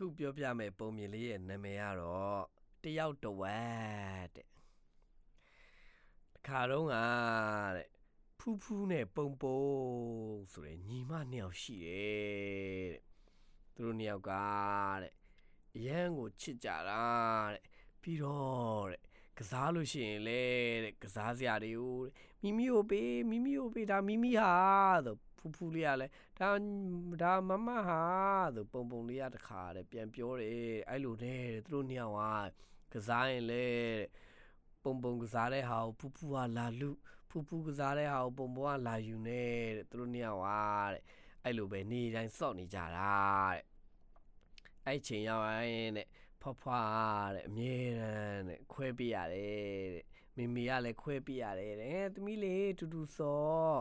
အခုပြောပြမယ့်ပုံမြင်လေးရဲ့နာမည်ကတော့တယောက်တစ်ဝက်တဲ့တခါတော့ကတဲ့ဖူးဖူးနဲ့ပုံပုံဆိုရယ်ညီမနှစ်ယောက်ရှိတယ်တဲ့သူတို့နှစ်ယောက်ကတဲ့အရန်ကိုချစ်ကြတာတဲ့ပြီးတော့တဲ့ ကစားလို့ရှိရင်လေတဲ့ကစားစရာတွေကိုမိမိကိုပေးမိမိကိုပေးဒါမိမိဟာဆိုဖူးဖူးလေးကလည်းဒါဒါမမဟာဆိုပုံပုံလေးကတခါတဲ့ပြန်ပြောတယ်အဲ့လိုနဲ့သူတို့နှစ်ယောက်ကကစားရင်လေပုံပုံကစားတဲ့ဟာကိုဖူးဖူးကလာလူဖူးဖူးကစားတဲ့ဟာကိုပုံပုံကလာယူနေတဲ့သူတို့နှစ်ယောက်ကတဲ့အဲ့လိုပဲနေတိုင်းစော့နေကြတာတဲ့အဲ့ချိန်ရောက်ရင်တဲ့ ဖွားဖွားတဲ့အမြဲတမ်းတဲ့ခွဲပြရတယ်တဲ့မိမိကလည်းခွဲပြရတယ်တဲ့သမီးလေးတူတူစော့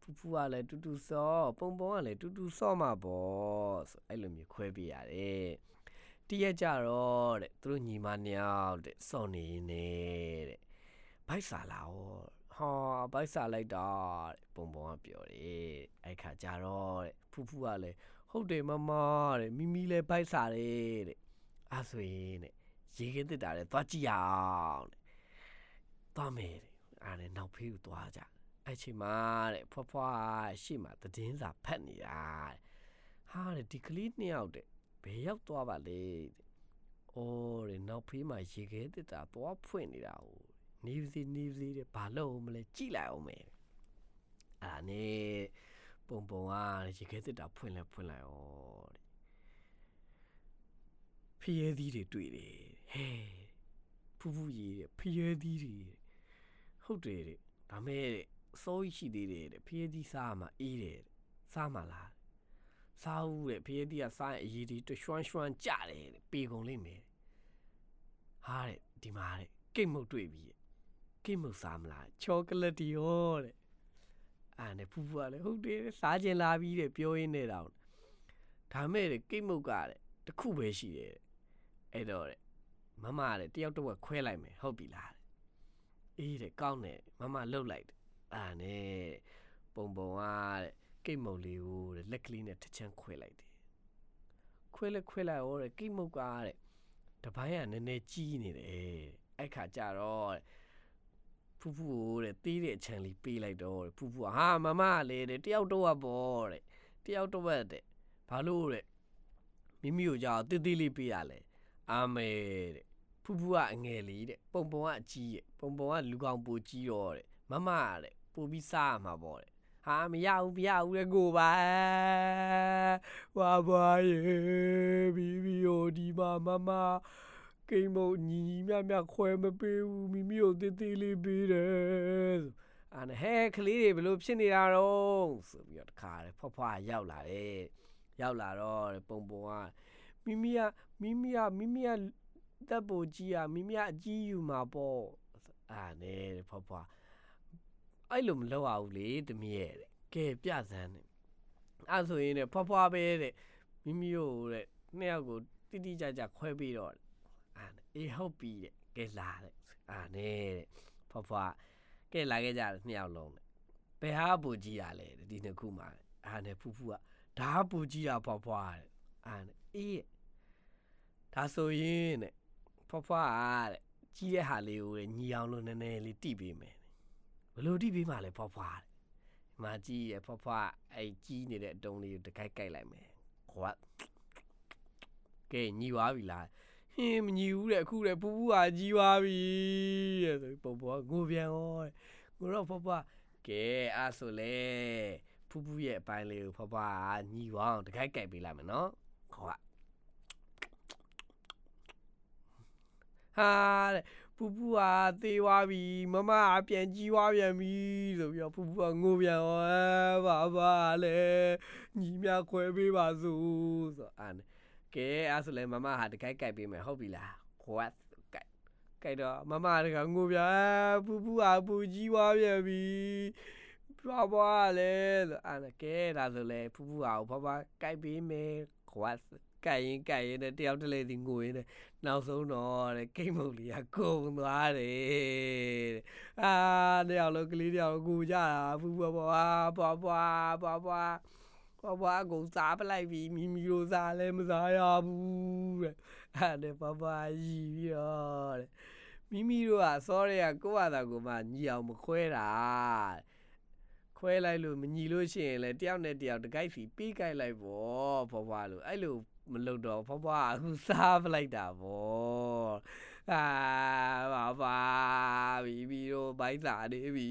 ဖူးဖူးကလည်းတူတူစော့ပုံပုံကလည်းတူတူစော့မှာပေါ့ဆိုအဲ့လိုမျိုးခွဲပြရတယ်တရက်ကြတော့တဲ့သူတို့ညီမနှစ်ယောက်တဲ့စော့နေနေတဲ့ဘိုက်စာလာဟောဟာဘိုက်စာလိုက်တာတဲ့ပုံပုံကပြောတယ်အဲ့ခါကြတော့တဲ့ဖူးဖူးကလည်းဟုတ်တယ်မမတဲ့မိမိလည်းဘိုက်စာတယ်တဲ့ အဲ့ဆိုရင်တဲ့ရေခင်းတစ်တာတဲ့သွားကြည့်ရအောင်တဲ့သွားမယ်တဲ့အားနဲ့နောက်ဖေးကိုသွားကြအဲ့ချိန်မှာတဲ့ဖွားဖွားရှေ့မှာသတင်းစာဖတ်နေတာတဲ့ဟာတဲ့ဒီကလေးနှစ်ယောက်တဲ့ဘယ်ရောက်သွားပါလဲတဲ့အော်တဲ့နောက်ဖေးမှာရေခဲတစ်တာသွားဖွင့်နေတာဟိုနေစီနေစီတဲ့ဘာလို့မလဲကြည့်လိုက်အောင်မယ်အာနဲ့ပုံပုံကရေခဲတစ်တာဖွင့်လဲဖွင့်လိုက်ဩတဲ့ ဖျဲသီးတွေတွေ့တယ်ဟဲဖူးဖူးကြီးတဲ့ဖျဲသီးတွေဟုတ်တယ်တဲ့ဒါမဲ့တဲ့အစိုးရရှိသေးတယ်တဲ့ဖျဲသီးစားမှအေးတယ်စားမှလားစားဦးတဲ့ဖျဲသီးကစားရင်အရေးဒီတရွှမ်းရွှမ်းကြတယ်တဲ့ပေကုန်လိမ့်မယ်ဟာတဲ့ဒီမှာတဲ့ကိတ်မုတ်တွေ့ပြီကိတ်မုတ်စားမလားချောကလက်တီဟောတဲ့အာနဲ့ဖူးဖူးကလည်းဟုတ်တယ်စားကျင်လာပြီတဲ့ပြောရင်းနေတာဒါမဲ့တဲ့ကိတ်မုတ်ကတဲ့တခုပဲရှိတယ်တဲ့ အဲ့တော့တဲ့မမတဲ့တယောက်တော့ခွဲလိုက်မယ်ဟုတ်ပြီလားအေးတဲ့ကောင်းတယ်မမလှုပ်လိုက်တယ်အာနဲ့ပုံပုံကတဲ့ကိတ်မုတ်လေးကိုတဲ့လက်ကလေးနဲ့တစ်ချမ်းခွဲလိုက်တယ်ခွဲလဲခွဲလိုက်ရောတဲ့ကိတ်မုတ်ကတဲ့တပိုင်းကနည်းနည်းကြီးနေတယ်အဲ့ခါကျတော့ဖူးဖူးကိုတဲ့တီးတဲ့အချမ်းလေးပေးလိုက်တော့တဲ့ဖူးဖူးကဟာမမလေတဲ့တယောက်တော့ပေါ့တဲ့တယောက်တော့တဲ့ဘာလို့တဲ့မိမိကိုကြောက်တီးတီးလေးပေးရလဲ အာမေတဲ့ဖူးဖူးကအငယ်လေးတဲ့ပုံပုံကအကြီးရဲ့ပုံပုံကလူကောင်ပူကြီးတော့တဲ့မမတဲ့ပူပြီးစားရမှာပေါ့တဲ့ဟာမရဘူးမရဘူးတဲ့ကိုပါဝါပါရေဘီဘီယိုဒီမှာမမကိမုံညီညီမြမြခွဲမပေးဘူးမိမိကိုတေးသေးလေးပေးတယ်အာဟဲကလေးတွေဘလို့ဖြစ်နေတာတော့ဆိုပြီးတော့တခါလေဖွားဖွားရောက်လာတယ်ရောက်လာတော့ပုံပုံက မိမိကမိမိကမိမိကတပ်ပိုကြီးอ่ะမိမိကအကြီးယူမှာပေါ့အာနဲ့ဖွားဖွားအဲ့လိုမလုပ်ရဘူးလေတမီးရဲ့ကဲပြစမ်းတယ်အဲ့ဆိုရင်တဲ့ဖွားဖွားပဲတဲ့မိမိတို့တဲ့နှစ်ယောက်ကိုတိတိကျကျခွဲပြီးတော့အာအေးဟုတ်ပြီတဲ့ကဲလာတဲ့အာနဲ့တဲ့ဖွားဖွားကဲလာခဲ့ကြတယ်နှစ်ယောက်လုံးတဲ့ဘယ်ဟာပူကြီးရလဲဒီနှစ်ခုမှာအာနဲ့ဖူးဖူးကဓာပူကြီးတာဖွားဖွားတဲ့အာနဲ့အေး ဒါဆိုရင်တဲ့ဖွားဖွားအားတဲ့ကြီးတဲ့ဟာလေးကိုညီအောင်လို့နည်းနည်းလေးတိပေးမယ်ဘလို့တိပေးမှလဲဖွားဖွားတဲ့မာကြီးရဖွားဖွားအဲ့ကြီးနေတဲ့အတုံးလေးကိုတကိုက်ကိုက်လိုက်မယ်ခွတ်ကဲညီသွားပြီလားဟင်းမညီဘူးတဲ့အခုတဲ့ပူပူဟာကြီးသွားပြီတဲ့ဆိုပုံပေါ်ငိုပြန်ရောတဲ့ငိုတော့ဖွားဖွားကဲအဲ့ဆိုလေဖူးဖူးရဲ့အပိုင်းလေးကိုဖွားဖွားညီသွားအောင်တကိုက်ကိုက်ပေးလိုက်မယ်နော်ခွ ဟာတဲ့ပူပူဟာသေးသွားပြီမမအပြန်ကြီးသွားပြန်ပြီဆိုပြီးတော့ပူပူကငိုပြန်ရောဘာဘာလဲညီမခွဲပေးပါစို့ဆိုအာကဲအဲ့ဆိုလဲမမဟာတကိုက်ကိုက်ပေးမယ်ဟုတ်ပြီလားခွတ်ကိုက်ကိုက်တော့မမတကငိုပြန်ပူပူဟာပူကြီးသွားပြန်ပြီဘာဘာလဲဆိုအာကဲဒါဆိုလဲပူပူဟာဘာဘာကိုက်ပေးမယ်ခွတ်ကင်ရင်ကင်ရင်တယောက်တလေစီငိုရင်းနဲ့နောက်ဆုံးတော့တဲ့ကိတ်မုတ်လေးကကုန်သွားတယ်အာတယောက်လုံးကလေးတယောက်ကိုကြတာဖူးဖွားဖွားဖွားဖွားဖွားဖွားဖွားဖွားအကုန်စားပလိုက်ပြီမိမိတို့စားလည်းမစားရဘူးတဲ့အဲ့ဒါဖွားဖွားရီပြီးတော့တဲ့မိမိတို့ကစောရဲကကိုယ့်ဟာသာကိုမှညီအောင်မခွဲတာခွဲလိုက်လို့မညီလို့ရှိရင်လည်းတယောက်နဲ့တယောက်တကိုက်စီပြီးကိုက်လိုက်ပေါ့ဖွားဖွားလို့အဲ့လို မလုပ်တော့ဖွားဖွားအခုစားပလိုက်တာပေါ့အာဘာဘာဘီဘီတို့ဘိုက်စားနေပြီ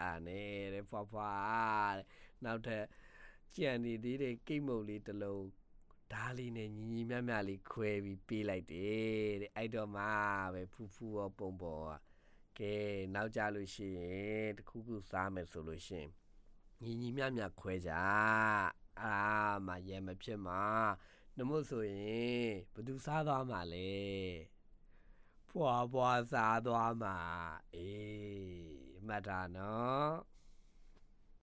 အာနဲ့တဲ့ဖွားဖွားတဲ့နောက်ထပ်ကြံနေသေးတဲ့ကိတ်မုတ်လေးတစ်လုံးဓားလေးနဲ့ညီညီမြမြလေးခွဲပြီးပေးလိုက်တယ်တဲ့အဲ့တော့မှပဲဖူးဖူးရောပုံပုံကကဲနောက်ကြလို့ရှိရင်တခုခုစားမယ်ဆိုလို့ရှိရင်ညီညီမြမြခွဲကြအာမှရဲမဖြစ်မှာ နမို့ဆိုရင်ဘယ်သူစားသွားမှာလဲဖွာဖွာစားသွားမှာအေးမှတ်တာနော်